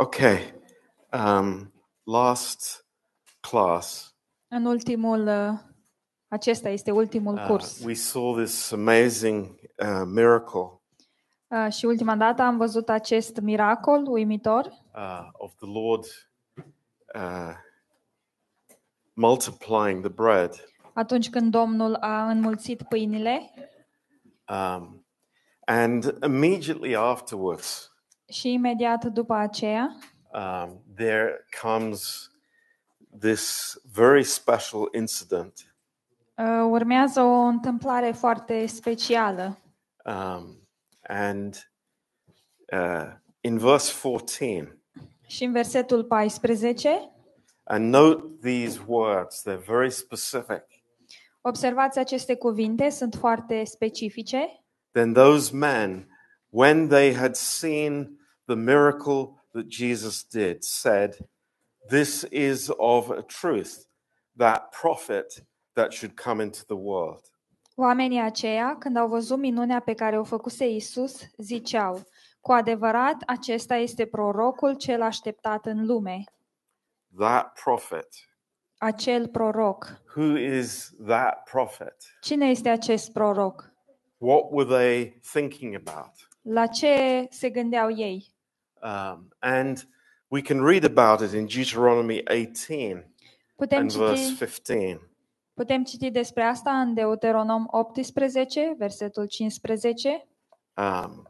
Okay. Um, last class, În ultimul, uh, acesta este ultimul uh, curs. we saw this amazing uh, miracle Uh, Și ultima dată am văzut acest miracol uimitor uh, of the Lord uh, multiplying the bread. atunci când Domnul a înmulțit pâinile Um, and immediately afterwards, și imediat după aceea um, there comes this very special incident. uh, urmează o întâmplare foarte specială. Um, and uh, in verse 14, Și în versetul 14 and note these words, they're very specific. observați aceste cuvinte, sunt foarte specifice. Then those men, when they had seen the miracle that Jesus did, said, This is of a truth, that prophet that should come into the world. Oamenii aceia, când au văzut minunea pe care o făcuse Isus, ziceau, cu adevărat, acesta este prorocul cel așteptat în lume. That prophet. Acel proroc. Who is that prophet? Cine este acest proroc? What were they thinking about? La ce se gândeau ei? Um, and we can read about it in Deuteronomy 18 Putem and verse citi, 15. putem citi despre asta în Deuteronom 18, versetul 15. Um,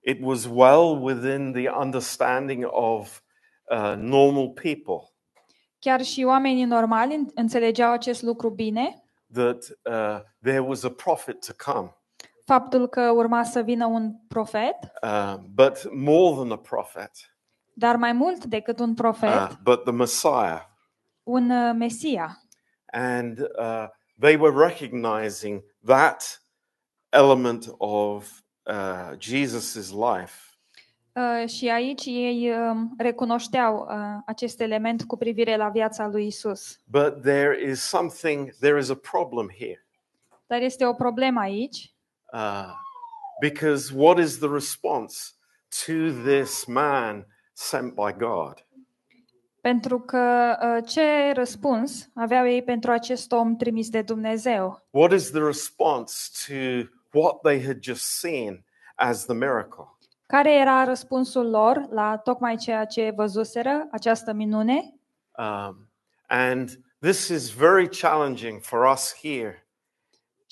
it was well within the understanding of uh, normal people Chiar și oamenii normali în- înțelegeau acest lucru bine, that uh, there was a prophet to come, faptul că urma să vină un profet, uh, but more than a prophet, dar mai mult decât un profet, uh, but the Messiah. un uh, Mesia. And uh, they were recognizing that element of uh, Jesus' life. Uh, și aici ei um, recunoșteau uh, acest element cu privire la viața lui Isus. But there is something, there is a problem here. Dar este o problemă aici, Uh, because what is the response to this man sent by God? pentru că uh, ce răspuns aveau ei pentru acest om trimis de Dumnezeu? What is the response to what they had just seen as the miracle? Care era răspunsul lor la tocmai ceea ce văzuseră, această minune? Um, and this is very challenging for us here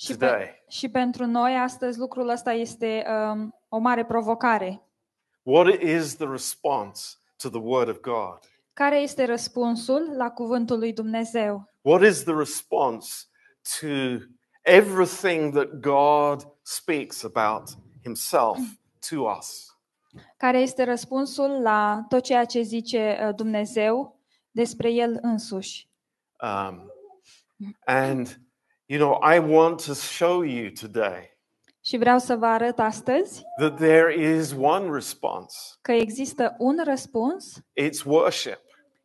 Și, today. și pentru noi astăzi lucrul ăsta este um, o mare provocare. What is the response to the Word of God? Care este răspunsul la cuvântul lui Dumnezeu? What is the response to everything that God speaks about Himself to us? Care este răspunsul la tot ceea ce zice uh, Dumnezeu despre El însuși? Um, and, you know, I want to show you today Și vreau să vă arăt astăzi that there is one response că există un răspuns it's worship.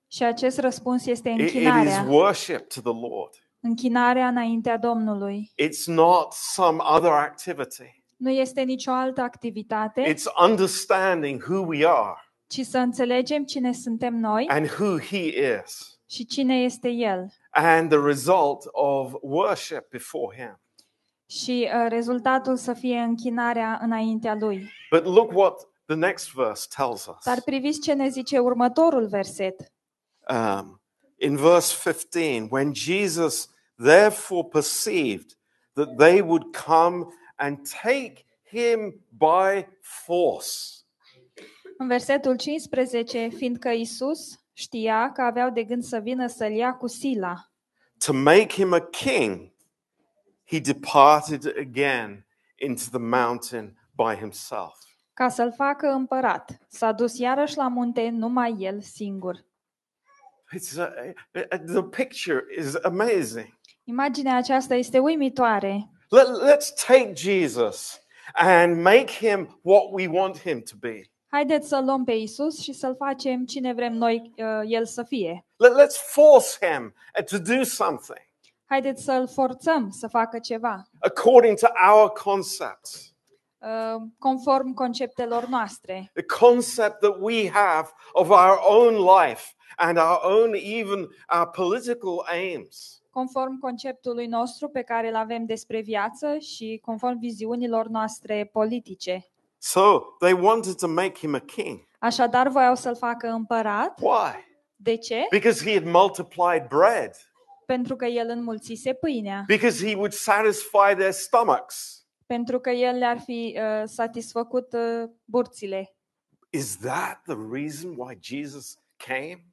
și acest răspuns este It- it is închinarea. worship to the Lord. Închinarea înaintea Domnului. It's not some other activity, Nu este nicio altă activitate, it's understanding who we are ci să înțelegem cine suntem noi and who He is, și cine este El. And the result of worship before Him. Și uh, rezultatul să fie închinarea înaintea Lui. But look what the next verse tells us. Dar priviți ce ne zice următorul verset. Um, in verse 15, when Jesus therefore perceived that they would come and take him by force. În versetul 15, fiindcă Isus știa că aveau de gând să vină să-l ia cu sila, to make him a king, he departed again into the mountain by himself. ca să-l facă împărat. S-a dus iarăși la munte numai el singur. It's a, the picture is amazing. Imaginea aceasta este uimitoare. Let, let's take Jesus and make him what we want him to be. Haideți să luăm pe Isus și să-l facem cine vrem noi uh, el să fie. Let, let's force him to do something Haideți să-l forțăm să facă ceva, according to our concepts. uh, conform conceptelor noastre. the concept that we have of our own life and our own, even our political aims. Conform conceptului nostru pe care îl avem despre viață și conform viziunilor noastre politice. So they wanted to make him a king. Așadar, voiau să-l facă împărat. Why? De ce? Because he had multiplied bread, Pentru că el înmulțise pâinea. because he would satisfy their stomachs. Pentru că el le-ar fi uh, satisfăcut uh, burțile. Is that the reason why Jesus came?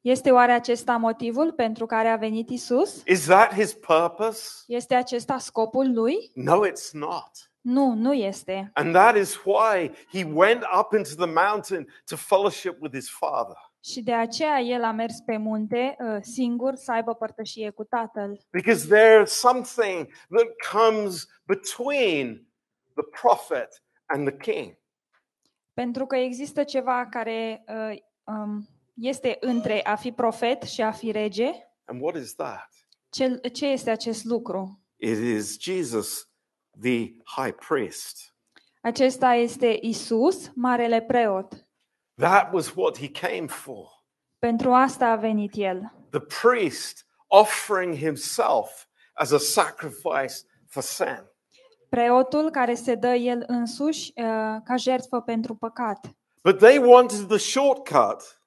Este oare acesta motivul pentru care a venit Isus? Is that his purpose? Este acesta scopul lui? No, it's not. Nu, nu este. And that is why he went up into the mountain to fellowship with his father. Și de aceea el a mers pe munte uh, singur să aibă părtășie cu tatăl. Because there's something that comes between the prophet and the king. Pentru că există ceva care uh, um, este între a fi profet și a fi rege. And what is that? Ce, ce este acest lucru? It is Jesus, the high priest. Acesta este Isus, marele preot. That was what he came for. Pentru asta a venit el. The priest offering himself as a sacrifice for sin. Preotul care se dă el însuși uh, ca jertfă pentru păcat. But they wanted the shortcut.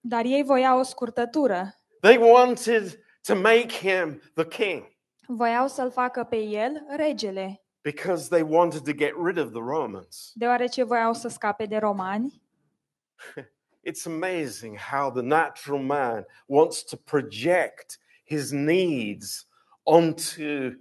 Dar ei voiau o scurtătură. They wanted to make him the king Voiau să-l facă pe el regele, because they wanted to get rid of the Romans. deoarece voiau să scape de romani. It's amazing how the natural man wants to project his needs onto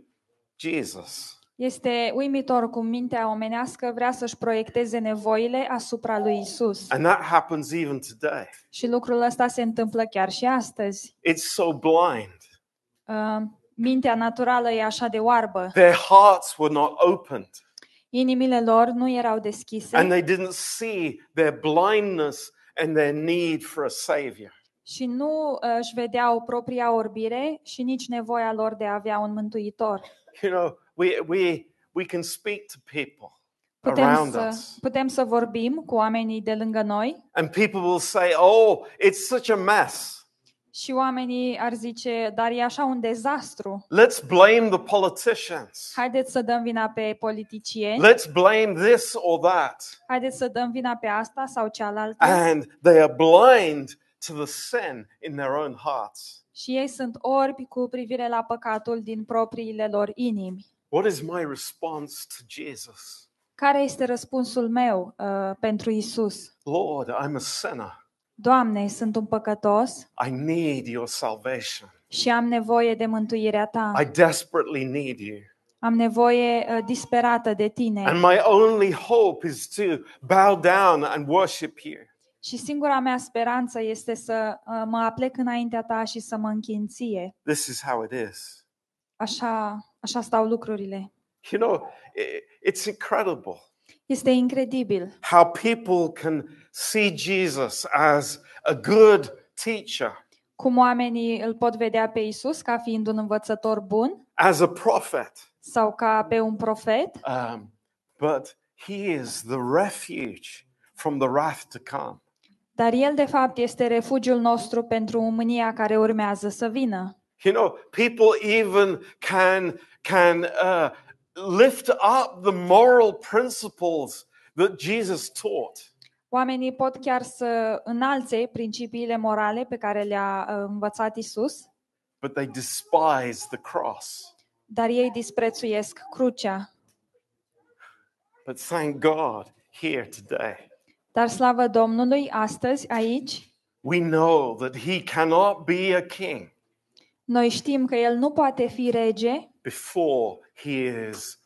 Jesus. Este uimitor cum mintea omenească vrea să-și proiecteze nevoile asupra lui Isus. And that happens even today. Și lucrul ăsta se întâmplă chiar și astăzi. It's so blind. Uh, Mintea naturală e așa de oarbă. Their hearts were not opened, Inimile lor nu erau deschise and they didn't see their blindness and their need for a savior. și nu uh, își vedeau propria orbire și nici nevoia lor de a avea un mântuitor. You know, we, we, we can speak to people Putem around să, us, putem să vorbim cu oamenii de lângă noi and people will say, Oh, it's such a mess. Și oamenii ar zice, dar e așa un dezastru. Let's blame the politicians. Haideți să dăm vina pe politicieni, Let's blame this or that. haideți să dăm vina pe asta sau cealaltă. And they are blind to the sin in their own hearts. Și ei sunt orbi cu privire la păcatul din propriile lor inimi. What is my response to Jesus? Care este răspunsul meu uh, pentru Isus? Lord, I'm a sinner. Doamne, sunt un păcătos I need your salvation. și am nevoie de mântuirea ta. I desperately need you. Am nevoie uh, disperată de tine. And my only hope is to bow down and worship you. Și singura mea speranță este să uh, mă aplec înaintea ta și să mă închin ție. This is how it is. Așa, așa stau lucrurile. You know, i- it's incredible Este incredibil how people can see Jesus as a good teacher, cum oamenii îl pot vedea pe Isus ca fiind un învățător bun as a prophet. sau ca pe un profet, Um, but he is the refuge from the wrath to come. dar el de fapt este refugiul nostru pentru mânia care urmează să vină. You know, people even can can uh, lift up the moral principles that Jesus taught, Oamenii pot chiar să înalțe principiile morale pe care le-a uh, învățat Isus, but they despise the cross. dar ei disprețuiesc crucea. But thank God, here today, Dar slavă Domnului, astăzi, aici, we know that He cannot be a king noi știm că El nu poate fi rege before He is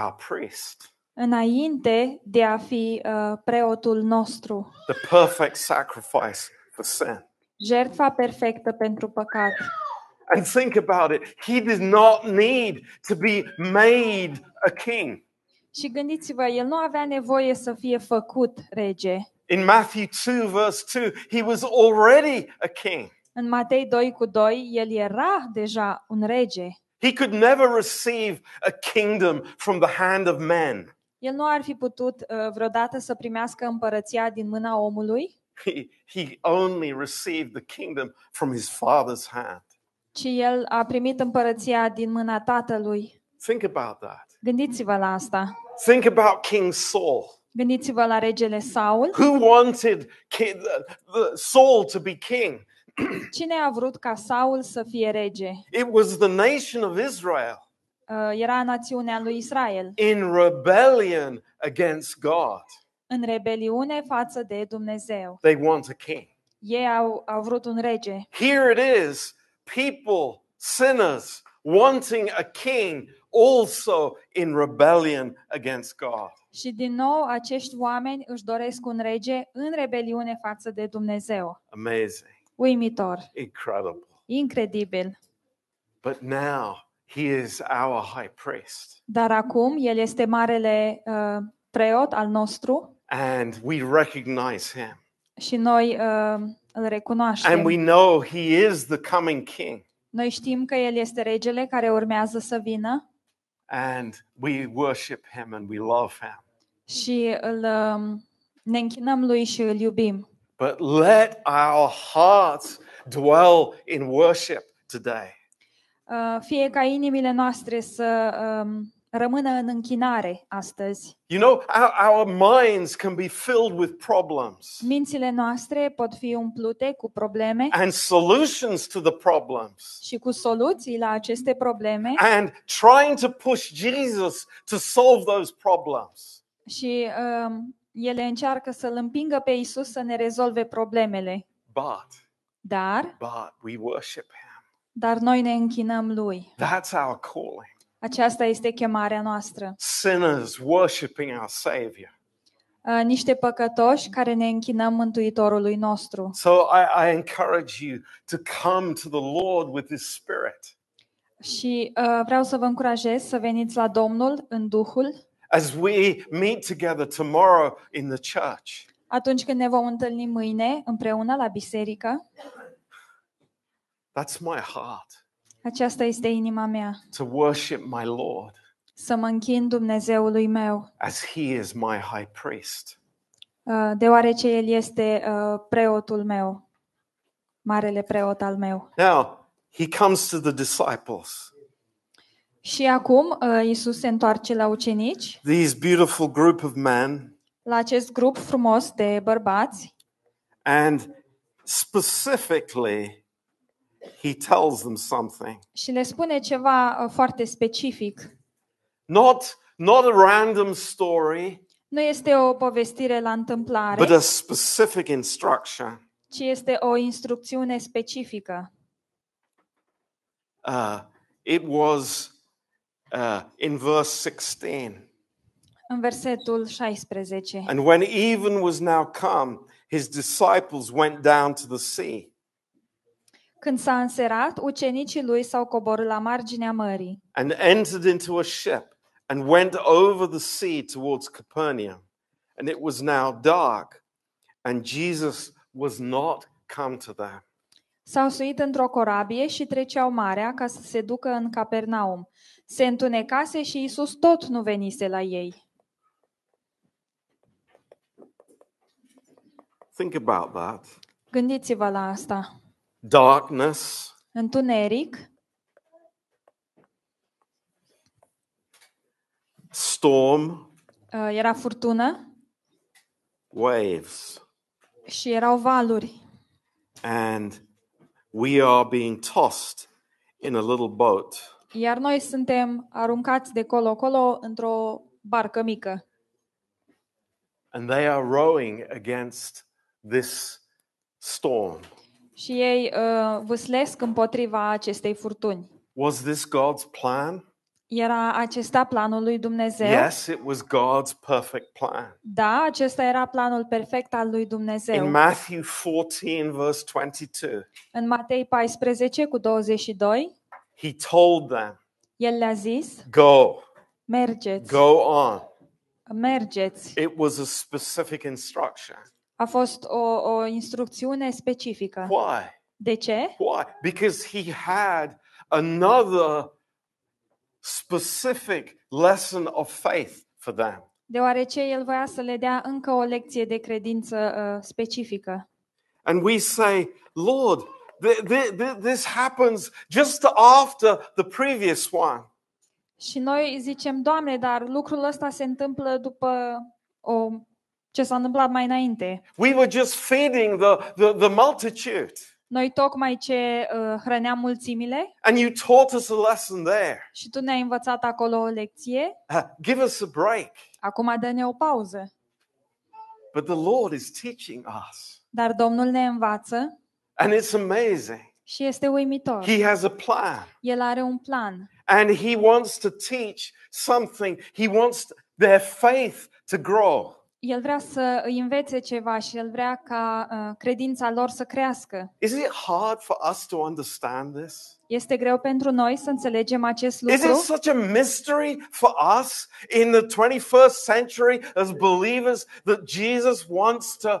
our priest, înainte de a fi uh, preotul nostru, the perfect sacrifice for sin. jertfa perfectă pentru păcat. And think about it, He did not need to be made a king. Și gândiți-vă, El nu avea nevoie să fie făcut rege. In Matthew 2, verse 2, he was already a king. În Matei 2 cu 2, El era deja un rege. He could never receive a kingdom from the hand of men. El nu ar fi putut uh, vreodată să primească împărăția din mâna omului, He, he only received the kingdom from his father's hand. ci el a primit împărăția din mâna tatălui. Think about that. Gândiți-vă la asta. Think about King Saul. Gândiți-vă la regele Saul. Who wanted ki- the, the Saul to be king? Cine a vrut ca Saul să fie rege? It was the nation of Israel Uh, Era națiunea lui Israel, in rebellion against God. în rebeliune față de Dumnezeu. They want a king. Ei au, au vrut un rege. Here it is people, sinners, wanting a king also in rebellion against God. Și din nou acești oameni își doresc un rege în rebeliune față de Dumnezeu. Amazing, Uimitor, incredible. incredibil. But now he is our high priest. Dar acum el este marele uh, preot al nostru And we recognize him. și noi uh, îl recunoaștem. And we know he is the coming king. Noi știm că el este regele care urmează să vină And we worship him and we love him. și îl, um, ne închinăm lui și îl iubim. But let our hearts dwell in worship today. Uh, fie ca inimile noastre să um, rămână în închinare astăzi. You know, our, our minds can be filled with problems Mințile noastre pot fi umplute cu probleme and solutions to the problems. și cu soluții la aceste probleme And trying to push Jesus to solve those problems. și um, ele încearcă să-L împingă pe Isus să ne rezolve problemele. But, Dar, but we worship him. dar noi ne închinăm Lui. That's our calling. Aceasta este chemarea noastră. Sinners worshiping our Savior. Uh, Niște păcătoși care ne închinăm Mântuitorului nostru. So I, I encourage you to come to the Lord with this spirit. Și uh, vreau să vă încurajez să veniți la Domnul în Duhul As we meet together tomorrow in the church, atunci când ne vom întâlni mâine împreună la biserică. that's my heart Aceasta este inima mea, to worship my Lord să mă închin Dumnezeului meu, as He is my high priest. uh, deoarece El este uh, preotul meu, marele preot al meu. Now, He comes to the disciples, Și acum uh, Isus se întoarce la ucenici, these beautiful group of men, la acest grup frumos de bărbați and specifically, He tells them something. și le spune ceva uh, foarte specific. Not, not a random story, Nu este o povestire la întâmplare, but a specific instruction. ci este o instrucțiune specifică. Uh, it was uh, in verse 16. În versetul 16. And when even was now come, his disciples went down to the sea. Când s-a înserat, ucenicii lui s-au coborât la marginea mării and entered into a ship and went over the sea towards Capernaum. And it was now dark, and Jesus was not come to them. S-au suit într-o corabie și treceau marea ca să se ducă în Capernaum. Se întunecase și Isus tot nu venise la ei. Think about that. Gândiți-vă la asta. Darkness, Întuneric, storm, uh, era furtună waves, și erau valuri. and we are being tossed in a little boat. Iar noi suntem aruncați de colo-colo într-o barcă mică. And they are rowing against this storm. Și ei uh, vâslesc împotriva acestei furtuni. Was this God's plan? Era acesta planul lui Dumnezeu? Yes, it was God's perfect plan. Da, acesta era planul perfect al lui In Dumnezeu. Matthew 14, verse 22, În Matei 14 cu 22, he told them, el le-a zis, Go, mergeți, go on. mergeți. It was a specific instruction. A fost o, o instrucțiune specifică. Why? De ce? Why? Because he had another specific lesson of faith for them. deoarece el voia să le dea încă o lecție de credință uh, specifică. And we say, Lord, this happens just after the previous one. Și noi zicem, Doamne, dar lucrul ăsta se întâmplă după o, ce s-a întâmplat mai înainte. We were just feeding the, the, the multitude. Noi tocmai ce uh, hrăneam mulțimile And you taught us a lesson there. și tu ne-ai învățat acolo o lecție, Uh, give us a break. acum dă-ne o pauză. But the Lord is teaching us. Dar Domnul ne învață And it's amazing. și este uimitor. He has a plan. El are un plan And He wants to teach something. He wants their faith to grow. El vrea să îi învețe ceva și el vrea ca uh, credința lor să crească. Is it hard for us to understand this? Este greu pentru noi să înțelegem acest Is it such a mystery for us in the 21st century as believers that Jesus wants to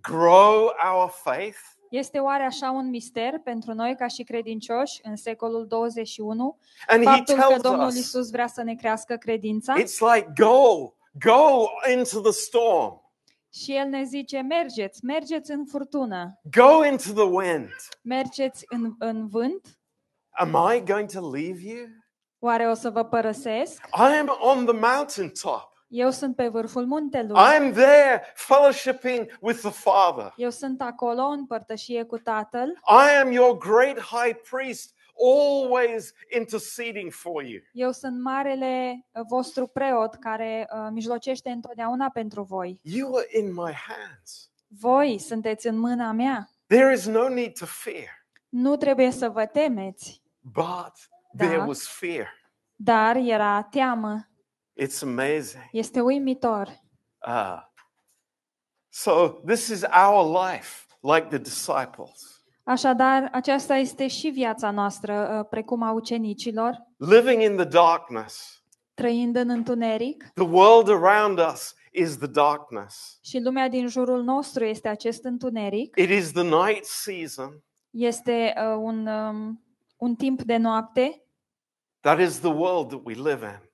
grow our faith? Este oare așa un mister pentru noi ca și credincioși în secolul 21? And he Faptul că tells Domnul us Isus vrea să ne crească credința it's like go, go into the storm, și El ne zice, mergeți, mergeți în furtună, go into the wind. mergeți în, în vânt, Am I going to leave you? oare o să vă părăsesc? I am on the mountaintop. Eu sunt pe vârful muntelui. I am there fellowshipping with the Father. Eu sunt acolo în părtășie cu Tatăl. I am your great high priest, always interceding for you. Eu sunt marele uh, vostru preot care uh, mijlocește întotdeauna pentru voi. You are in my hands. Voi sunteți în mâna mea. There is no need to fear, Nu trebuie să vă temeți, but there Da. was fear. dar era teamă. It's amazing. Este uimitor. Ah. So, this is our life, like the disciples, Așadar, aceasta este și viața noastră, uh, precum a ucenicilor, living in the darkness. trăind în întuneric The world around us is the darkness. și lumea din jurul nostru este acest întuneric. It is the night season. Este uh, un, um, un timp de noapte, That is the world that we live in.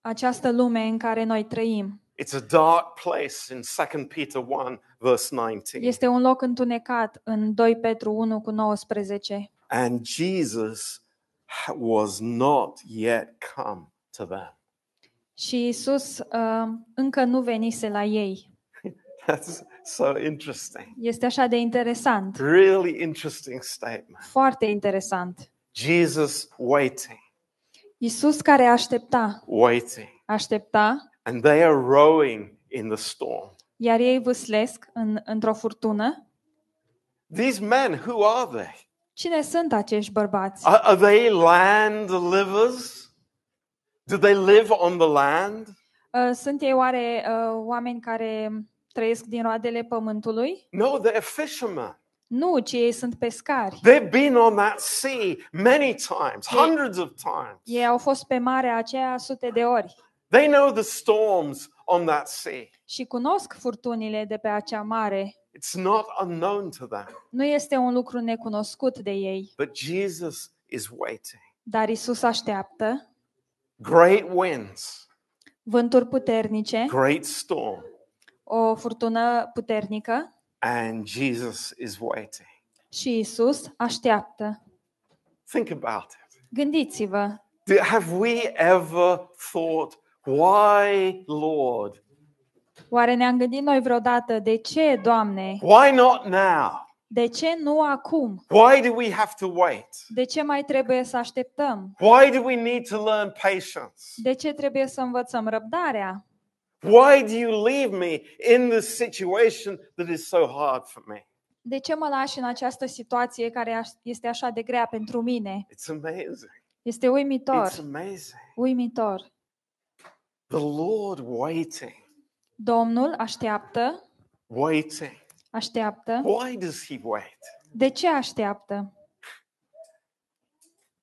Această lume în care noi trăim. It's a dark place in 2 Peter 1, verse 19. Este un loc întunecat în 2 Petru 1 cu 19. And Jesus ha- was not yet come to them. Și Isus uh, încă nu venise la ei. That's so interesting. Este așa de interesant, Really interesting statement. foarte interesant. Jesus waiting, Isus care aștepta, waiting. aștepta, And they are rowing in the storm. iar ei vâslesc în, într-o furtună. These men, who are they? Cine sunt acești bărbați? Are, are they land livers? Do they live on the land? Uh, Sunt ei oare uh, oameni care trăiesc din roadele pământului? No, they're fishermen. Nu, ci ei sunt pescari. They've been on that sea many times, hundreds of times. Ei au fost pe marea aceea sute de ori They know the storms on that sea. și cunosc furtunile de pe acea mare. It's not unknown to them. Nu este un lucru necunoscut de ei, But Jesus is waiting. dar Isus așteaptă Great winds, vânturi puternice, great storm, o furtună puternică and Jesus is waiting. și Isus așteaptă. Think about it. Gândiți-vă, Do- Have we ever thought, why, Lord? oare ne-am gândit noi vreodată de ce, Doamne? Why not now? De ce nu acum? Why do we have to wait? De ce mai trebuie să așteptăm? Why do we need to learn patience? De ce trebuie să învățăm răbdarea? Why do you leave me in this situation that is so hard for me? De ce mă lași în această situație care aș- este așa de grea pentru mine? It's amazing. Este uimitor, It's amazing. uimitor. The Lord waiting, Domnul așteaptă, waiting. așteaptă. Why does He wait? De ce așteaptă?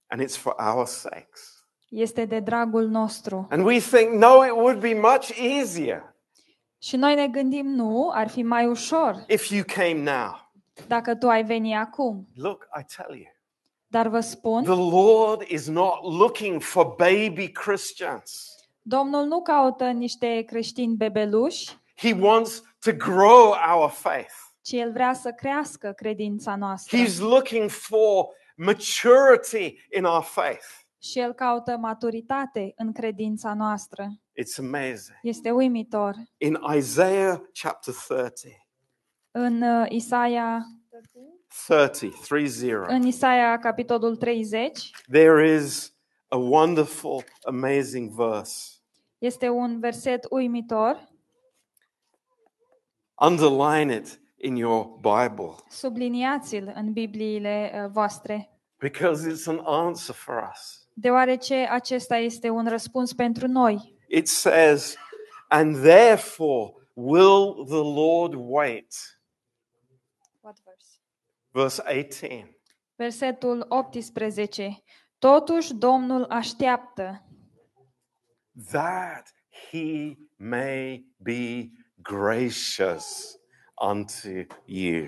And it's for our sakes. Este de dragul nostru. And we think, no, it would be much easier Și noi ne gândim, nu, ar fi mai ușor if you came now. dacă tu ai veni acum. Look, I tell you, Dar vă spun, the Lord is not looking for baby Christians. Domnul nu caută niște creștini bebeluși, He wants to grow our faith. ci El vrea să crească credința noastră. He's looking for maturity in our faith. Și El caută maturitate în credința noastră. It's amazing. Este uimitor. In Isaiah chapter 30, În uh, Isaia, 30, 30, în Isaia capitolul 30 there is a wonderful, amazing verse. este un verset uimitor. Underline it in your Bible Subliniați-l în Bibliile uh, voastre, because it's an answer for us. Deoarece acesta este un răspuns pentru noi. It says, And therefore will the Lord wait. Verse 18. Versetul 18. Totuși Domnul așteaptă that he may be gracious unto you.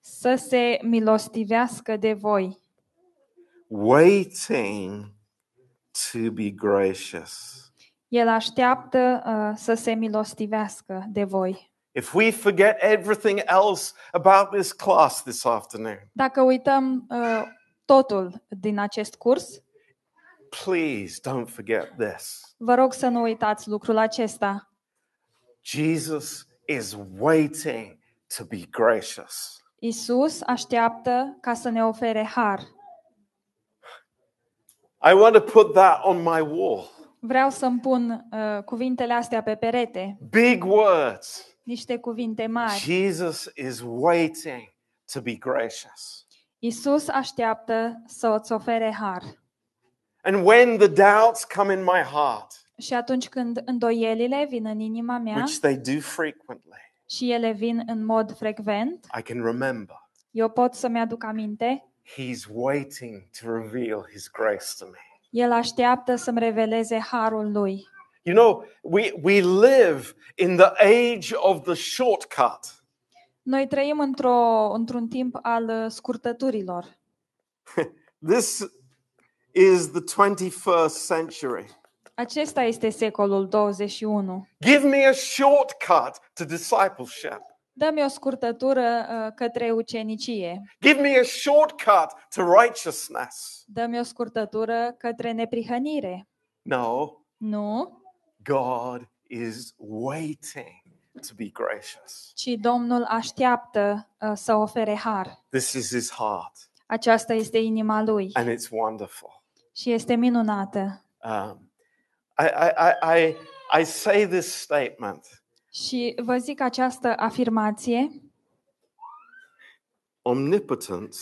să se milostivească de voi, Waiting to be gracious. El așteaptă uh, să se milostivească de voi. If we forget everything else about this class this afternoon, Dacă uităm uh, totul din acest curs, please don't forget this. vă rog să nu uitați lucrul acesta. Jesus is waiting to be gracious. Isus așteaptă ca să ne ofere har. I want to put that on my wall. Vreau să-mi pun uh, cuvintele astea pe perete, Big words. niște cuvinte mari. Jesus is waiting to be gracious. Isus așteaptă să îți ofere har. And when the doubts come in my heart, Și atunci când îndoielile vin în inima mea which they do frequently, și ele vin în mod frecvent, I can remember eu pot să-mi aduc aminte, He's waiting to reveal His grace to me. El așteaptă să-mi reveleze harul Lui. You know, we, we live in the age of the shortcut. Noi trăim într-o, într-un timp al uh, scurtăturilor. This is the 21st century. Acesta este secolul 21. Give me a shortcut to discipleship. Dă-mi o scurtătură uh, către ucenicie. Give me a shortcut to righteousness. Dă-mi o scurtătură către neprihănire. No, Nu, God is waiting to be gracious. ci Domnul așteaptă uh, să ofere har. This is his heart, Aceasta este inima Lui and it's wonderful. și este minunată. Um, I, I, I, I, I say this statement Și vă zic această afirmație, omnipotence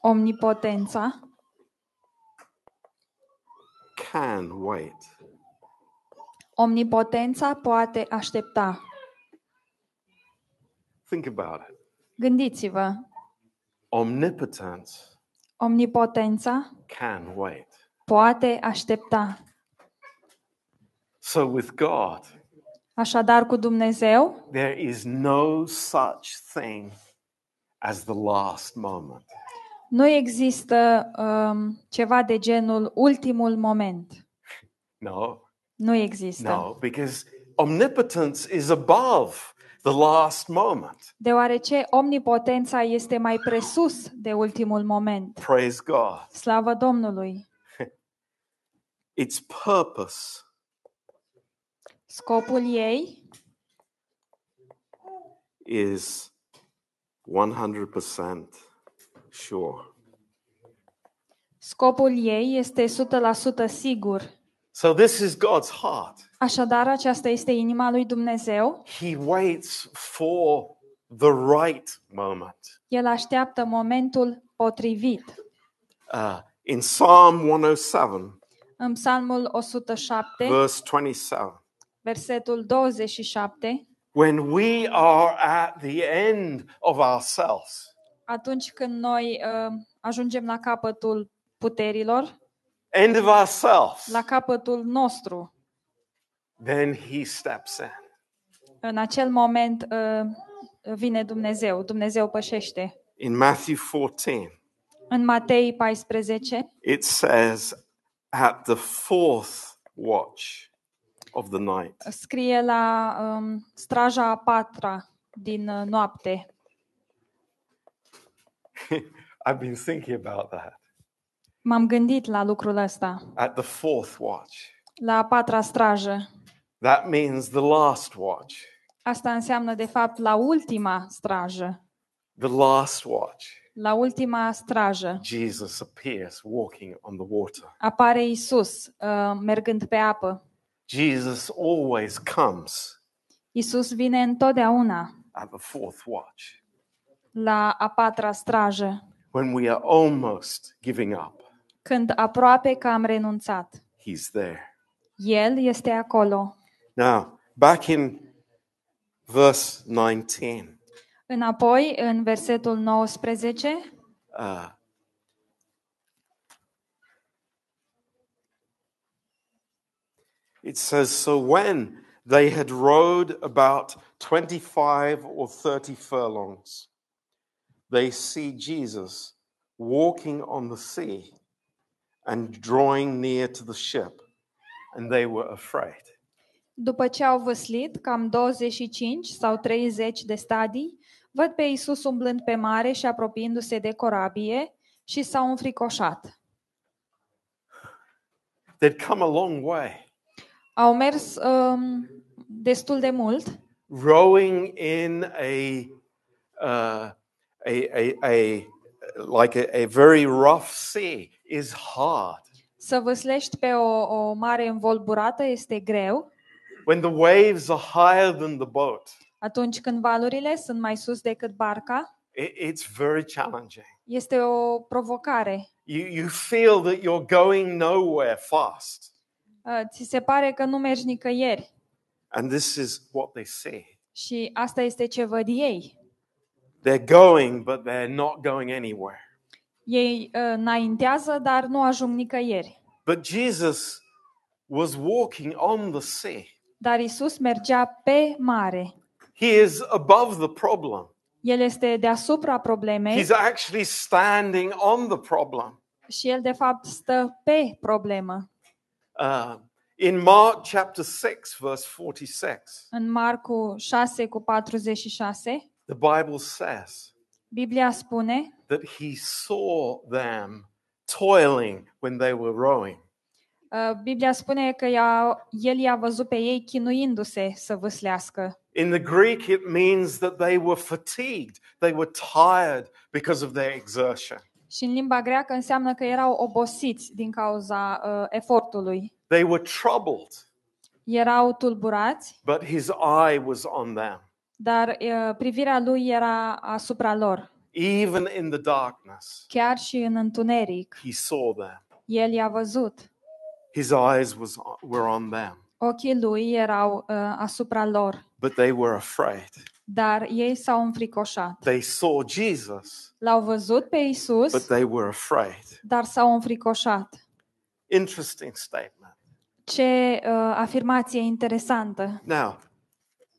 omnipotența can wait. Omnipotența poate aștepta. Think about it. Gândiți-vă, Omnipotence omnipotența can wait. poate aștepta. So, with God, Așadar, cu Dumnezeu there is no such thing as the last moment. nu există um, ceva de genul ultimul moment. No, Nu există. no, because omnipotence is above the last moment. Deoarece omnipotența este mai presus de ultimul moment. Praise God. Slavă Domnului! Its purpose Scopul ei is 100% sure. Scopul ei este 100% sigur. So, this is God's heart. Așadar, aceasta este inima lui Dumnezeu. He waits for the right moment. El așteaptă momentul potrivit. Uh, in Psalm 107, În Psalmul 107, verse 27, versetul 27, when we are at the end of ourselves, atunci când noi uh, ajungem la capătul puterilor, end of ourselves, la capătul nostru, then He steps in. în acel moment uh, vine Dumnezeu, Dumnezeu pășește. In Matthew 14, În Matei 14, it says, At the fourth watch of the night. Scrie la um, straja a patra din uh, noapte. I've been thinking about that. M-am gândit la lucrul ăsta, At the fourth watch. la a patra strajă. That means the last watch. Asta înseamnă, de fapt, la ultima strajă. The last watch. La ultima strajă Jesus appears walking on the water. apare Isus uh, mergând pe apă. Jesus always comes Isus vine întotdeauna at the fourth watch la a patra strajă, when we are almost giving up. când aproape că am renunțat. He's there. El este acolo. Now, back in verse 19. Înapoi, în versetul 19, Uh, it says, So when they had rowed about 25 or 30 furlongs, they see Jesus walking on the sea and drawing near to the ship, and they were afraid. după ce au văslit cam 25 sau 30 de stadii, văd pe Isus umblând pe mare și apropiindu-se de corabie și s-au înfricoșat. They'd come a long way, Au mers um, destul de mult, rowing in a, uh, a, a, a like a, a very rough sea is hard. să văslești pe o, o mare învolburată este greu, When the waves are higher than the boat, atunci când valurile sunt mai sus decât barca, it, it's very challenging. este o provocare. You, you feel that you're going nowhere fast. Uh, Ți se pare că nu mergi nicăieri And this is what they see. și asta este ce văd ei. They're going, but they're not going anywhere. Ei uh, înaintează, dar nu ajung nicăieri. But Jesus was walking on the sea. Dar Isus mergea pe mare. He is above the problem. El este deasupra problemei He's actually standing on the problem. și el de fapt stă pe problemă. Uh, in Mark chapter 6, verse 46, În Marcu 6 cu 46, the Bible says Biblia spune that he saw them toiling when they were rowing. Uh, Biblia spune că ea, el i-a văzut pe ei chinuindu-se să vâslească. In the Greek, it means that they were fatigued, they were tired because of their exertion. Și în limba greacă înseamnă că erau obosiți din cauza uh, efortului. They were troubled, Erau tulburați, but his eye was on them. dar uh, privirea lui era asupra lor. Even in the darkness, Chiar și în întuneric, he saw them. el i-a văzut. His eyes was, were on them, Ochii lui erau uh, asupra lor, but they were afraid. Dar ei s-au înfricoșat. They saw Jesus, L-au văzut pe but Isus, they were afraid. dar s-au înfricoșat. Interesting statement. Ce uh, afirmație interesantă. Now,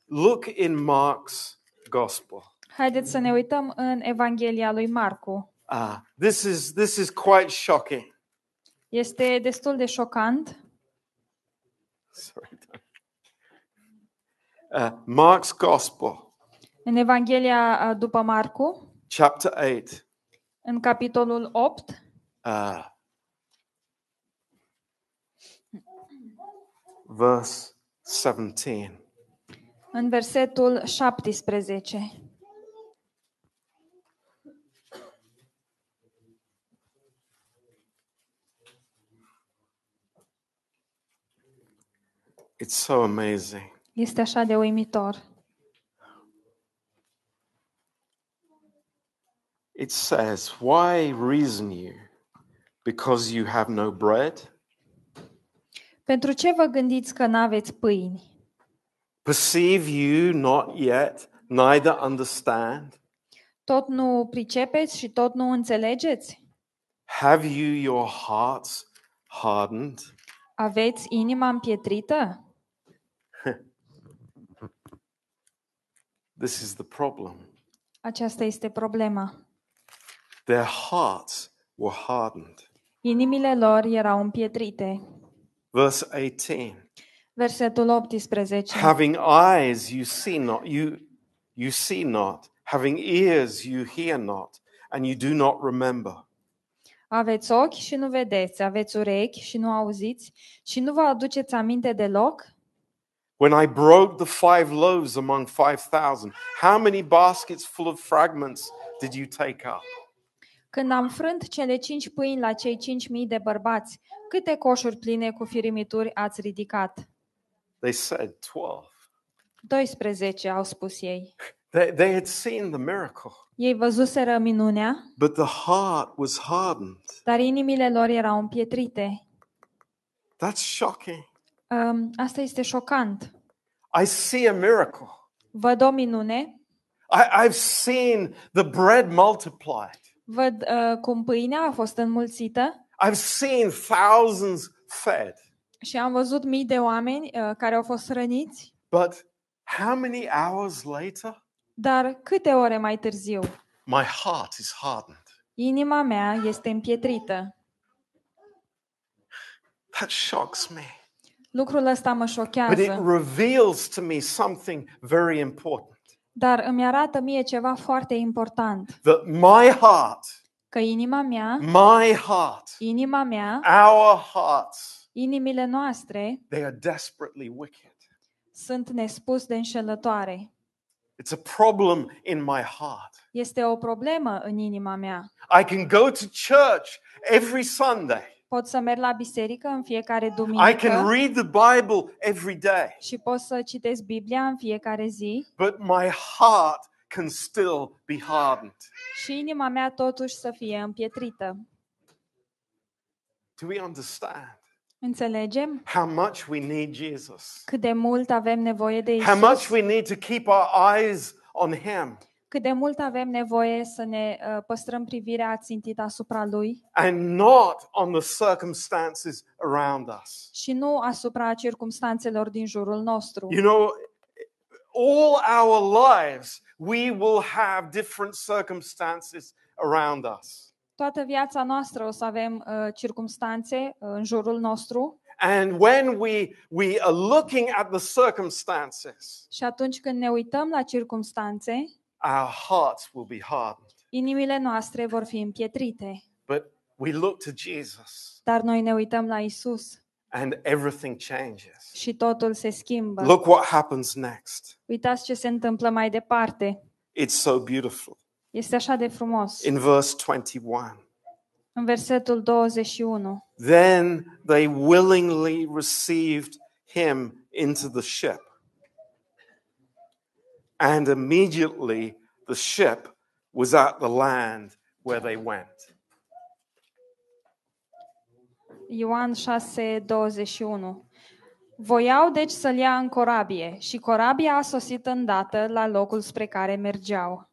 look in Mark's gospel. Haideți să ne uităm în Evanghelia lui Marcu. Uh, this, is, this is quite shocking. Este destul de șocant. Sorry. Uh, Mark's gospel, În Evanghelia uh, după Marcu, chapter 8, în capitolul 8, uh, verse 17. în versetul 17. It's so amazing. Este așa de uimitor. It says, Why reason you? Because you have no bread? Pentru ce vă gândiți că n-aveți pâini? Perceive you not yet, neither understand? Tot nu pricepeți și tot nu înțelegeți? Have you your hearts hardened? Aveți inima împietrită? This is the problem. Aceasta este problema. Their hearts were hardened. Inimile lor erau împietrite. Verse 18. Versetul 18. Having eyes you see not, you you see not, having ears you hear not, and you do not remember. Aveți ochi și nu vedeți, aveți urechi și nu auziți și nu vă aduceți aminte deloc? When I broke the five loaves among five thousand, how many baskets full of fragments did you take up? Când am frânt cele cinci pâini la cei cinci mii de bărbați, câte coșuri pline cu firimituri ați ridicat? They said 12. 12, au spus ei. They, they had seen the miracle, Ei văzuseră minunea, but the heart was hardened. dar inimile lor erau împietrite. That's shocking. Um, asta este șocant. I see a miracle. Văd o minune, I, I've seen the bread multiplied. Văd uh, cum pâinea a fost înmulțită I've seen thousands fed. și am văzut mii de oameni uh, care au fost răniți, But how many hours later? dar câte ore mai târziu, My heart is hardened. inima mea este împietrită. That shocks me. Lucrul ăsta mă But it șochează, reveals to me something very important dar îmi arată mie ceva foarte important, that my heart, că inima mea, my heart, inima mea, our hearts, inimile noastre they are desperately wicked. sunt nespus de înșelătoare. It's a problem in my heart. Este o problemă în inima mea. I can go to church every Sunday. Pot să merg la biserică în fiecare I can duminică read the Bible every day. și pot să citesc Biblia în fiecare zi But my heart can still be hardened. și inima mea totuși să fie împietrită. Do we understand Înțelegem how much we need Jesus? cât de mult avem nevoie de How much Isus, we need to keep our eyes on Him cât de mult avem nevoie să ne uh, păstrăm privirea țintită asupra Lui and not on the circumstances around us. și nu asupra circumstanțelor din jurul nostru. You know, all our lives we will have different circumstances around us. Toată viața noastră o să avem uh, circumstanțe uh, în jurul nostru And when we, we are looking at the circumstances, și atunci când ne uităm la circumstanțe, our hearts will be hardened. inimile noastre vor fi împietrite. But we look to Jesus Dar noi ne uităm la Isus and everything changes. și totul se schimbă. Look what happens next. Uitați ce se întâmplă mai departe. It's so beautiful. Este așa de frumos. In verse 21, În versetul 21. then they willingly received him into the ship. And immediately the ship was at the land where they went. Ioan 6, 21. Voiau deci să-l ia în corabie și corabia a sosit îndată la locul spre care mergeau.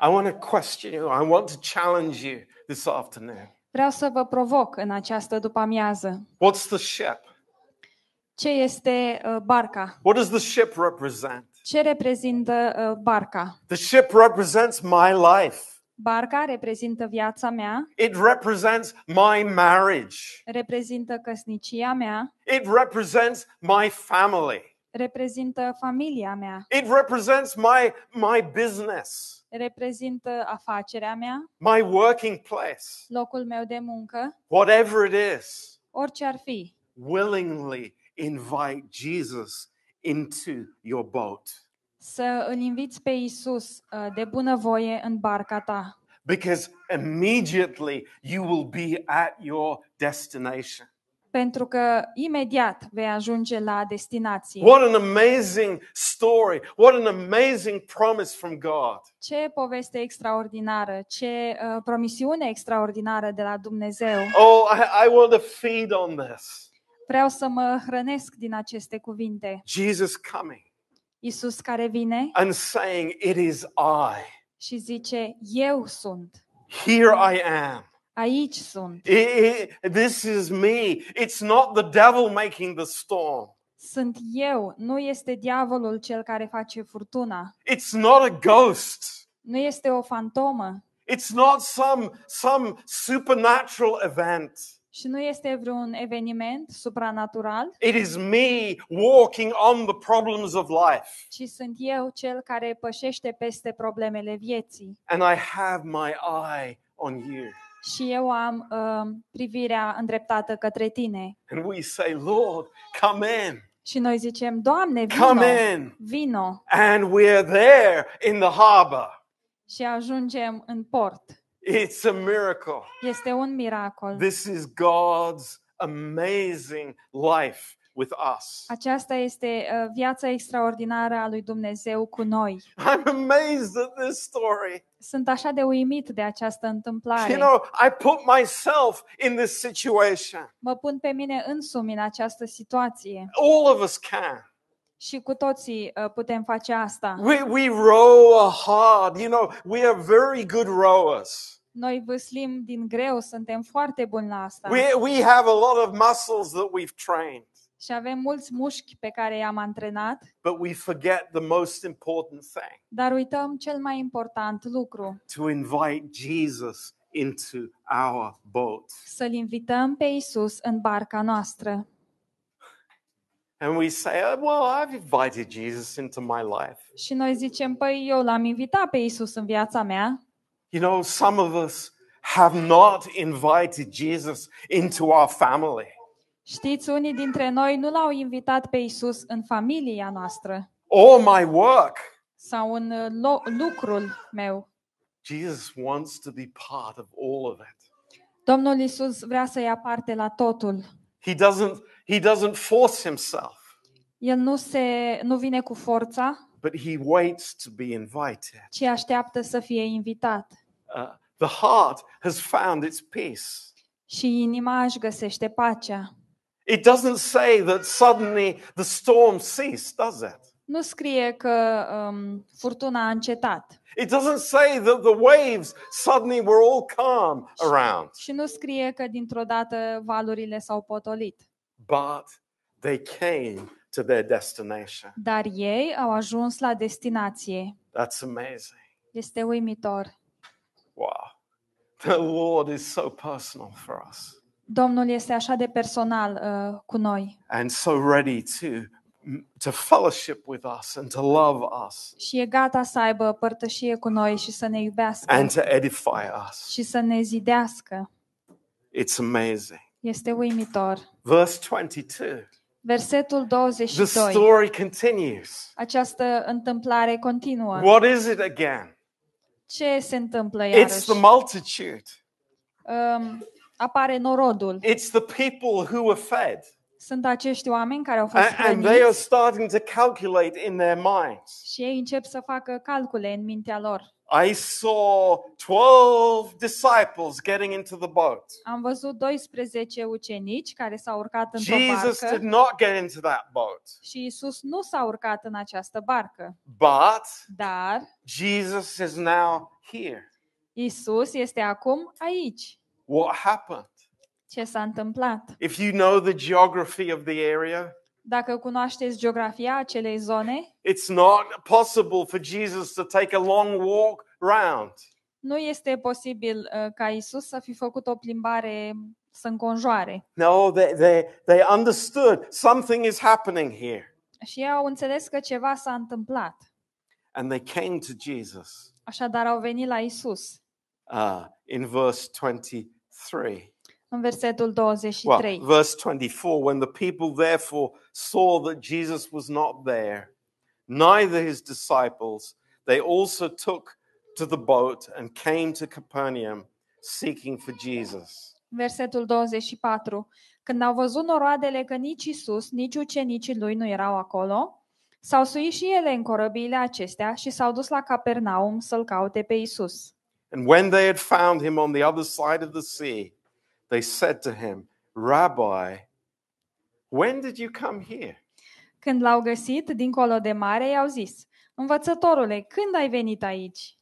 I want to question you. I want to challenge you this afternoon. Vreau să vă provoc în această după-amiază. What's the ship? Ce este uh, barca? What does the ship represent? Ce reprezintă uh, barca? The ship represents my life. Barca reprezintă viața mea, It represents my marriage. reprezintă căsnicia mea, It represents my family. reprezintă familia mea, It represents my, my business, reprezintă afacerea mea, my working place, locul meu de muncă, whatever it is. orice ar fi. Willingly invite Jesus into your boat Să îl inviți pe Isus uh, de bunăvoie în barca ta, because immediately you will be at your destination. pentru că imediat vei ajunge la destinație. What an amazing story. What an amazing promise from God. Ce poveste extraordinară, ce uh, promisiune extraordinară de la Dumnezeu. Oh, I, I want to feed on this. Vreau să mă hrănesc din aceste cuvinte. Jesus coming Isus care vine and saying, It is I. și zice, eu sunt, Here I am. aici sunt, I- I- this is me. It's not the devil making the storm. sunt eu, nu este diavolul cel care face furtuna, It's not a ghost. nu este o fantomă It's not some, some supernatural event. Și nu este vreun eveniment supranatural, It is me walking on the problems of life. ci sunt eu cel care pășește peste problemele vieții. And I have my eye on you. Și eu am uh, privirea îndreptată către tine. And we say, Lord, come in, Și noi zicem, Doamne, vino, come in. vino. And we're there in the harbor. Și ajungem în port. It's a miracle. Este un miracol. This is God's amazing life with us. Aceasta este uh, viața extraordinară a lui Dumnezeu cu noi. I'm amazed at this story. Sunt așa de uimit de această întâmplare. You know, I put myself in this situation. Mă pun pe mine însumi în această situație All of us can. Și cu toții uh, putem face asta. We, we row hard. You know, we are very good rowers. Noi vâslim din greu, suntem foarte buni la asta We, we have a lot of muscles that we've trained, și avem mulți mușchi pe care i-am antrenat, but we forget the most important thing dar uităm cel mai important lucru, to invite Jesus into our boat. să-L invităm pe Isus în barca noastră. And we say, oh, well, I've invited Jesus into my life. Și noi zicem, păi eu l-am invitat pe Isus în viața mea, You know, some of us have not invited Jesus into our family. Știți, unii dintre noi nu l-au invitat pe Isus în familia noastră or my work. sau în uh, lo- lucrul meu. Jesus wants to be part of all of it. Domnul Isus vrea să ia parte la totul. He doesn't, he doesn't force himself, El nu, se, nu vine cu forța, but he waits to be invited. ci așteaptă să fie invitat. Uh, the heart has found its peace. Și inima își găsește pacea. It doesn't say that suddenly the storm ceased, does it? Nu scrie că um, furtuna a încetat. It doesn't say that the waves suddenly were all calm around, Și nu scrie că dintr-o dată valurile s-au potolit. But they came to their destination. Dar ei au ajuns la destinație. That's amazing. Este uimitor. Wow. The Lord is so personal for us Domnul este așa de personal uh, cu noi and so ready to, to fellowship with us and to love us și e gata să aibă părtășie cu noi și să ne iubească and to edify us. și să ne zidească. It's amazing. Este uimitor. Verse 22. Versetul The 22. story continues. Această întâmplare continuă. What is it again? Ce se întâmplă It's iarăși? the multitude. Um, apare norodul. It's the people who were fed. Sunt acești oameni care au fost And, and they are hrăniți starting to calculate in their minds. și ei încep să facă calcule în mintea lor. I saw 12 disciples getting into the boat. Am văzut 12 ucenici care s-au urcat într-o Jesus did barcă not get into that boat, și Isus nu s-a urcat în această barcă. but Dar Jesus is now here. Isus este acum aici. What happened? Ce s-a întâmplat? If you know the geography of the area, Dacă cunoașteți geografia acelei zone, it's not possible for Jesus to take a long walk round. nu este posibil uh, ca Isus să fi făcut o plimbare să înconjoare. No, they, they, they understood something is happening here. Și ei au înțeles că ceva s-a întâmplat. And they came to Jesus Așadar au venit la Isus uh, in verse 23. în versetul Well, 23. verse 24 when the people therefore saw that Jesus was not there, neither his disciples, they also took to the boat and came to Capernaum seeking for Jesus. Versetul 24. Când au văzut noroadele că nici Isus, nici ucenicii lui nu erau acolo, s-au suit și ele în corăbiile acestea și s-au dus la Capernaum să-l caute pe Isus. And when they had found him on the other side of the sea, they said to him, Rabbi, when did you come here? Când l-au găsit dincolo de mare, i-au zis, Învățătorule, când ai venit aici?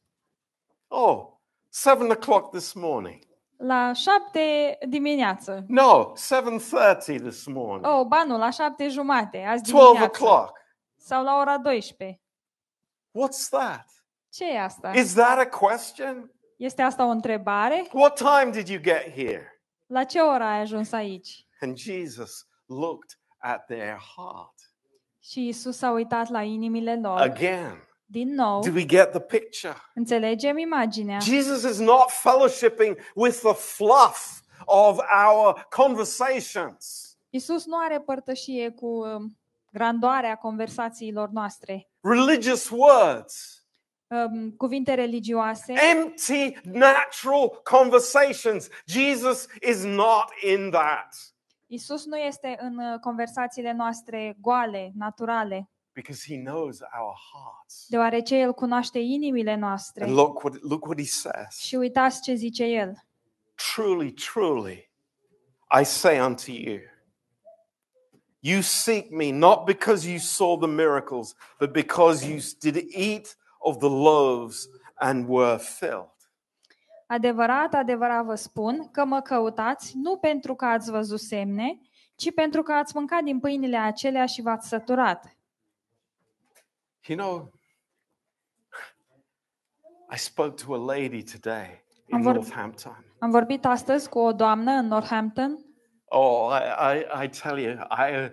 Oh, seven o'clock this morning. La șapte dimineață. No, 7.30 this morning. Oh, ba nu, la șapte jumate, azi 12 dimineață. o'clock. Sau la ora 12. What's that? Ce e asta? Is that a question? Este asta o întrebare? What time did you get here? La ce oră ai ajuns aici? And Jesus looked at their heart. Și Isus a uitat la inimile lor. Again, Din nou, do we get the picture? înțelegem imaginea. Jesus is not fellowshipping with the fluff of our conversations, Isus nu are părtășie cu um, grandoarea conversațiilor noastre, religious words, um, cuvinte religioase, empty, natural conversations. Jesus is not in that Isus nu este în uh, conversațiile noastre goale, naturale, because he knows our hearts. deoarece El cunoaște inimile noastre. And look what, look what he says. Și uitați ce zice El. Truly, truly, I say unto you, you seek me not because you saw the miracles, but because you did eat of the loaves and were filled. Adevărat, adevărat vă spun că mă căutați nu pentru că ați văzut semne, ci pentru că ați mâncat din pâinile acelea și v-ați săturat. You know, I spoke to a lady today in Am vor- Northampton. Am vorbit astăzi cu o doamnă în Northampton Oh, I, I, I tell you, I,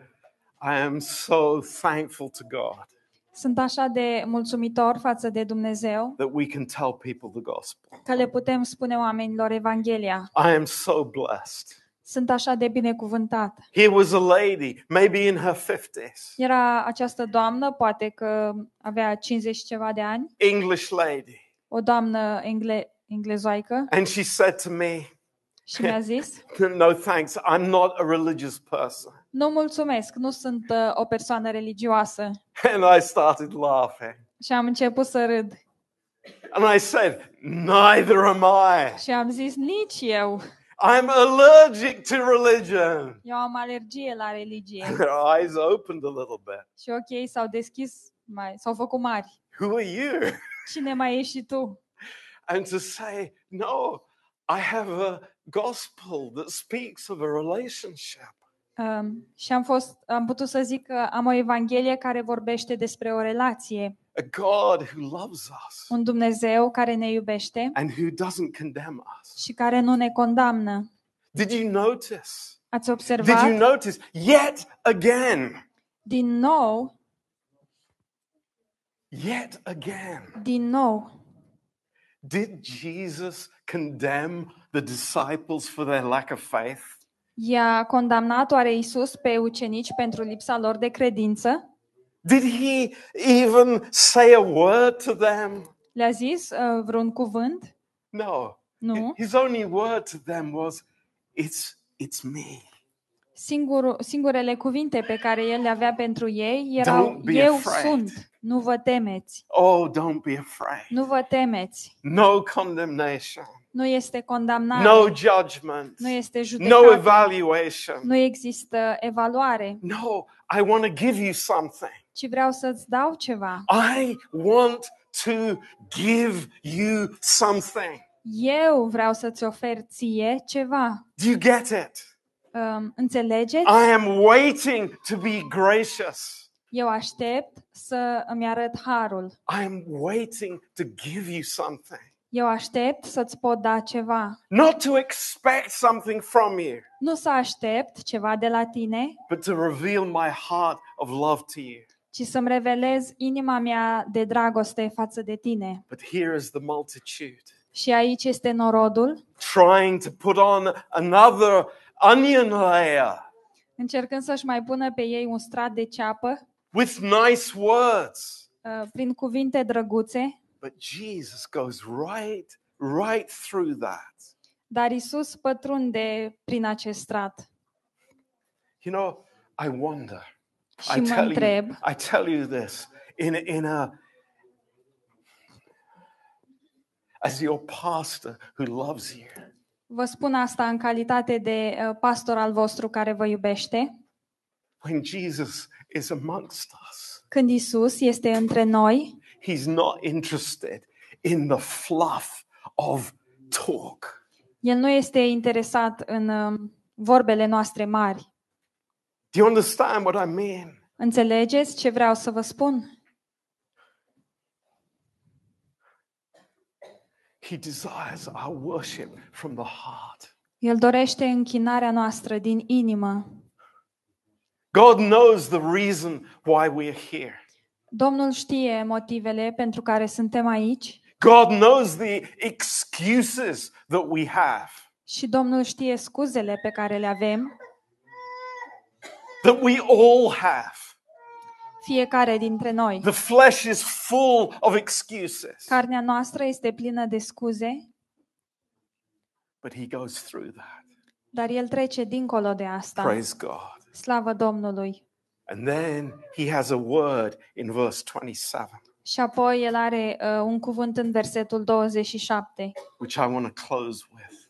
I am so thankful to God Sunt așa de mulțumitor față de Dumnezeu that we can tell people the gospel. că le putem spune oamenilor Evanghelia. I am so blessed. Sunt așa de binecuvântat. Here was a lady, maybe in her 50s, Era această doamnă, poate că avea 50 și ceva de ani, English lady. o doamnă engle- englezoaică And she said to me, și mi-a zis, No thanks, I'm not a religious person. nu mulțumesc, nu sunt uh, o persoană religioasă. And I started laughing. Și am început să râd. And I said, Neither am I. Și am zis, nici eu. I'm allergic to religion. Eu am alergie la religie. Her eyes opened a little bit. Și ok, s-au deschis, mai, s-au făcut mari. Who are you? Cine mai ești și tu? And to say, No, I have a gospel that speaks of a relationship. Um, și am, fost, am putut să zic că am o evanghelie care vorbește despre o relație. A God who loves us Un Dumnezeu care ne iubește and who doesn't condemn us. și care nu ne condamnă. Did you notice? Ați Did you observat? notice? Yet again, Din nou, yet again, din nou, did Jesus condemn the disciples for their lack of faith? i-a condamnat oare Isus pe ucenici pentru lipsa lor de credință? Did he even say a word to them? Le-a zis uh, vreun cuvânt? No. Nu. His only word to them was, It's, it's me. Singur, singurele cuvinte pe care el le avea pentru ei erau Don't be Eu afraid." sunt, nu vă temeți, Oh, don't be afraid. nu vă temeți, No condemnation, nu este condamnare, no judgment, nu este no judecată, evaluation. nu există evaluare, No, I want to give you something. ci vreau să-ți dau ceva. I want to give you something. Eu vreau să-ți ofer ție ceva. Do you get it? Um, înțelegeți? I am waiting to be gracious. Eu aștept să îmi arăt harul. I am waiting to give you something. Eu aștept să-ți pot da ceva. Not to expect something from you, Nu să aștept ceva de la tine, but to reveal my heart of love to you. ci să-mi revelez inima mea de dragoste față de tine. But here is the multitude Și aici este norodul, trying to put on another onion layer încercând să-și mai pună pe ei un strat de ceapă, with nice words. uh, prin cuvinte drăguțe, But Jesus goes right, right through that. dar Isus pătrunde prin acest strat. You know, I wonder. Și I mă tell you, întreb, I tell you this in, in a as your pastor who loves you. vă spun asta în calitate de uh, pastor al vostru care vă iubește, When Jesus is amongst us, când Isus este între noi, he's not interested in the fluff of talk. El nu este interesat în um, vorbele noastre mari. Do you understand what I mean? Înțelegeți ce vreau să vă spun? He desires our worship from the heart. El dorește închinarea noastră din inimă. God knows the reason why we are here. Domnul știe motivele pentru care suntem aici God knows the excuses that we have, și Domnul știe scuzele pe care le avem, that we all have. fiecare dintre noi. The flesh is full of excuses, Carnea noastră este plină de scuze, but He goes through that. dar El trece dincolo de asta. Praise God. Slavă Domnului! And then He has a word in verse 27, Și apoi El are uh, un cuvânt în versetul 27, which I want to close with.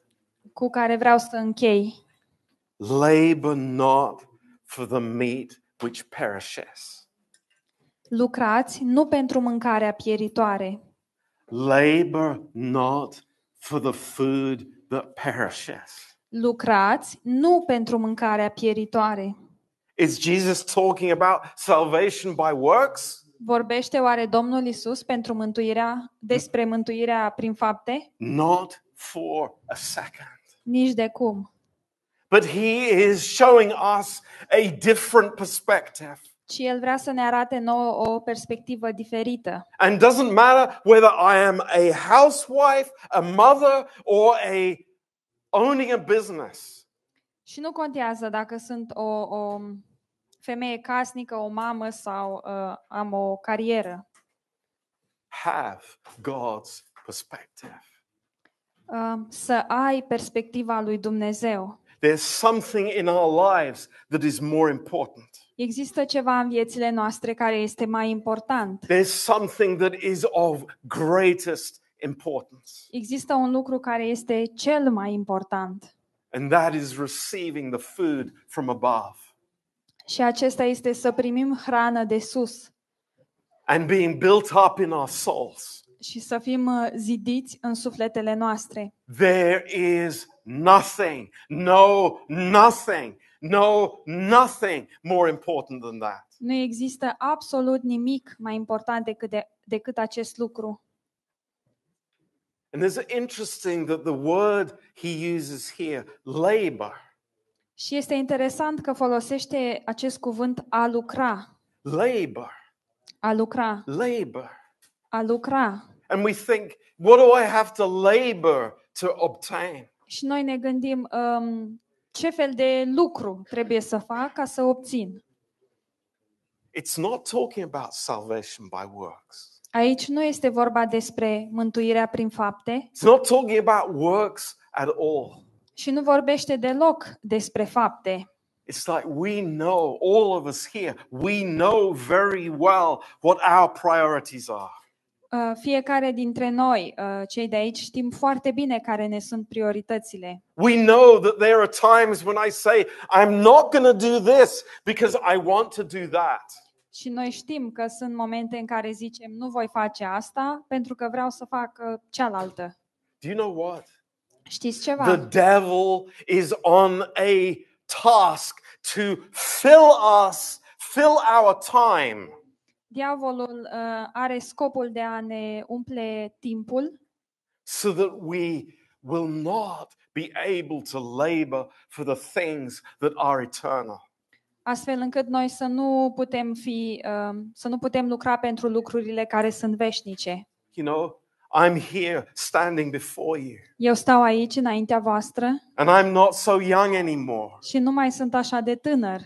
cu care vreau să închei. Labor not for the meat which perishes. Lucrați nu pentru mâncarea pieritoare, Labor not for the food that perishes. lucrați nu pentru mâncarea pieritoare. Is Jesus talking about salvation by works? Vorbește oare Domnul Isus pentru mântuirea, despre mântuirea prin fapte? Not for a second. Nici de cum. But he is showing us a different perspective. Ci El vrea să ne arate nouă o perspectivă diferită. And doesn't matter whether I am a housewife, a mother, or a owning a business. Și nu contează dacă sunt o, o femeie casnică, o mamă sau uh, am o carieră. Have God's perspective. Uh, să ai perspectiva lui Dumnezeu. There's something in our lives that is more important. Există ceva în viețile noastre care este mai important. There's something that is of greatest importance. Există un lucru care este cel mai important. And that is receiving the food from above Și acesta este să primim hrană de sus and being built up in our souls. și să fim uh, zidiți în sufletele noastre. There is nothing, no, nothing, no, nothing more important than that. Nu există absolut nimic mai important decât, de, decât acest lucru. And it's interesting that the word he uses here, labor, Și este interesant că folosește acest cuvânt a lucra, labor, a lucra, labor. a lucra. And we think, what do I have to labor to obtain? Și noi ne gândim um, ce fel de lucru trebuie să fac ca să obțin. It's not talking about salvation by works. Aici nu este vorba despre mântuirea prin fapte It's not talking about works at all. și nu vorbește deloc despre fapte. It's like we know, all of us here, we know very well what our priorities are. Uh, Fiecare dintre noi, uh, cei de aici, știm foarte bine care ne sunt prioritățile. We know that there are times when I say, I'm not going to do this because I want to do that. Și noi știm că sunt momente în care zicem nu voi face asta pentru că vreau să fac uh, cealaltă. Do you know what? Știți The ceva? devil is on a task to fill us, fill our time Diavolul uh, are scopul de a ne umple timpul so that we will not be able to labor for the things that are eternal. Astfel încât noi să nu putem fi uh, să nu putem lucra pentru lucrurile care sunt veșnice. You know, I'm here standing before you, Eu stau aici înaintea voastră and I'm not so young anymore, și nu mai sunt așa de tânăr,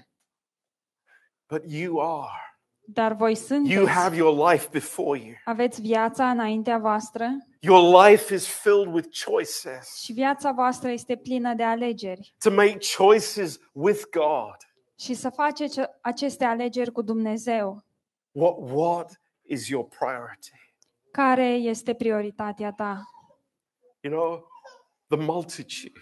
but you are. dar voi You sunteți. have your life before you. Aveți viața înaintea voastră Your life is filled with choices și viața voastră este plină de alegeri. to make choices with God. Și să faceți aceste alegeri cu Dumnezeu. What, what is your priority? Care este prioritatea ta? You know, the multitude.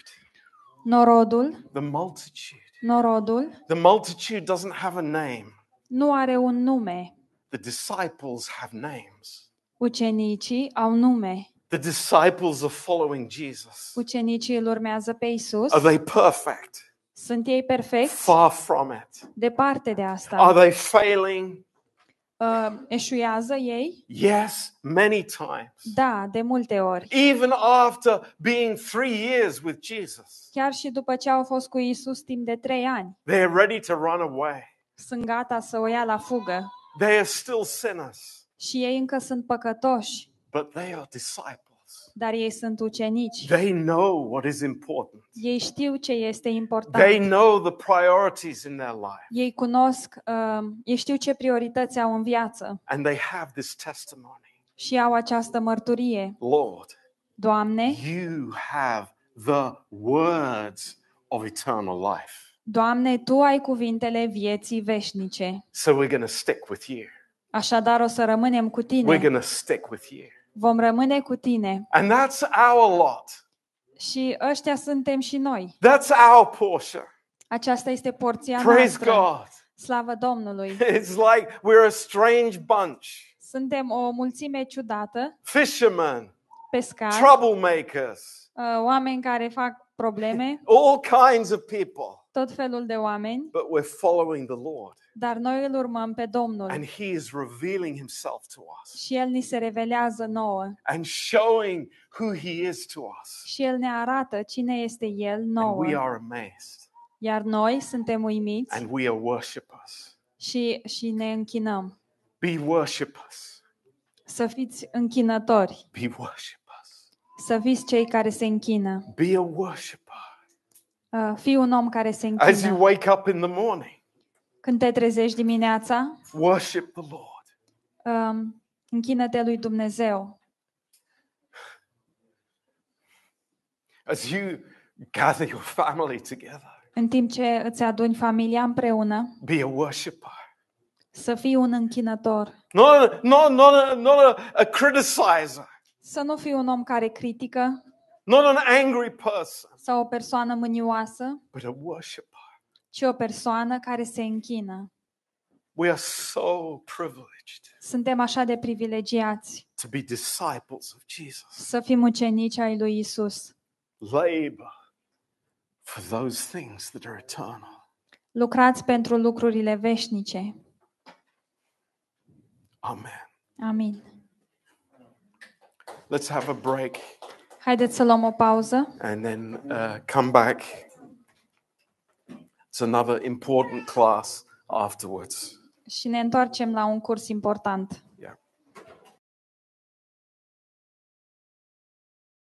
Norodul, The multitude. norodul The multitude doesn't have a name. nu are un nume. The disciples have names. Ucenicii au nume. The disciples are following Jesus. Ucenicii îl urmează pe Isus. Are they perfect? Sunt ei perfecți? Far from it. Departe de asta. Are they failing? uh, eșuează ei? Yes, many times. Da, de multe ori. Even after being three years with Jesus, Chiar și după ce au fost cu Isus timp de trei ani, they are ready to run away. sunt gata să o ia la fugă. They are still sinners, Și ei încă sunt păcătoși, but they are disciples. Dar ei sunt ucenici. They know what is important. Ei știu ce este important. They know the priorities in their life. Ei cunosc, uh, ei știu ce priorități au în viață And they have this testimony. și au această mărturie. Lord, Doamne, you have the words of eternal life. Doamne, Tu ai cuvintele vieții veșnice. So we're going to stick with you. Așadar o să rămânem cu We're Tine. going to stick with you. Vom rămâne cu Tine. And that's our lot. Și ăștia suntem și noi. That's our portion. Aceasta este porția Praise noastră. God. Slavă Domnului! It's like we're a strange bunch. Suntem o mulțime ciudată, Fishermen, pescari, troublemakers, uh, oameni care fac probleme, all kinds of people. Tot felul de oameni, But we're following the Lord. dar noi îl urmăm pe Domnul And He is revealing Himself to us și El ni se revelează nouă and showing who He is to us. și El ne arată cine este El And nouă. we are amazed Iar noi suntem uimiți and we are worshippers. și, și ne închinăm. Be worshippers. Să fiți închinători, Be worshippers. să fiți cei care se închină. Be a worshipper. Uh, Fii un om care se As you închină. wake up in the morning, Când te trezești dimineața, worship the Lord. um, închină-te lui Dumnezeu. As you gather your family together, În timp ce îți aduni familia împreună, be a worshiper. să fii un închinător. Not a, not, not a, not a, a criticizer, Să nu fii un om care critică not an angry person, sau o persoană mânioasă, but a worshiper. ci o persoană care se închină. We are so privileged Suntem așa de privilegiați to be disciples of Jesus. să fim ucenici ai lui Isus. Labor for those things that are eternal. Lucrați pentru lucrurile veșnice. Amen. Amin. Let's have a break Haideți să luăm o pauză and then uh, come back. It's another important class afterwards. și ne întoarcem la un curs important.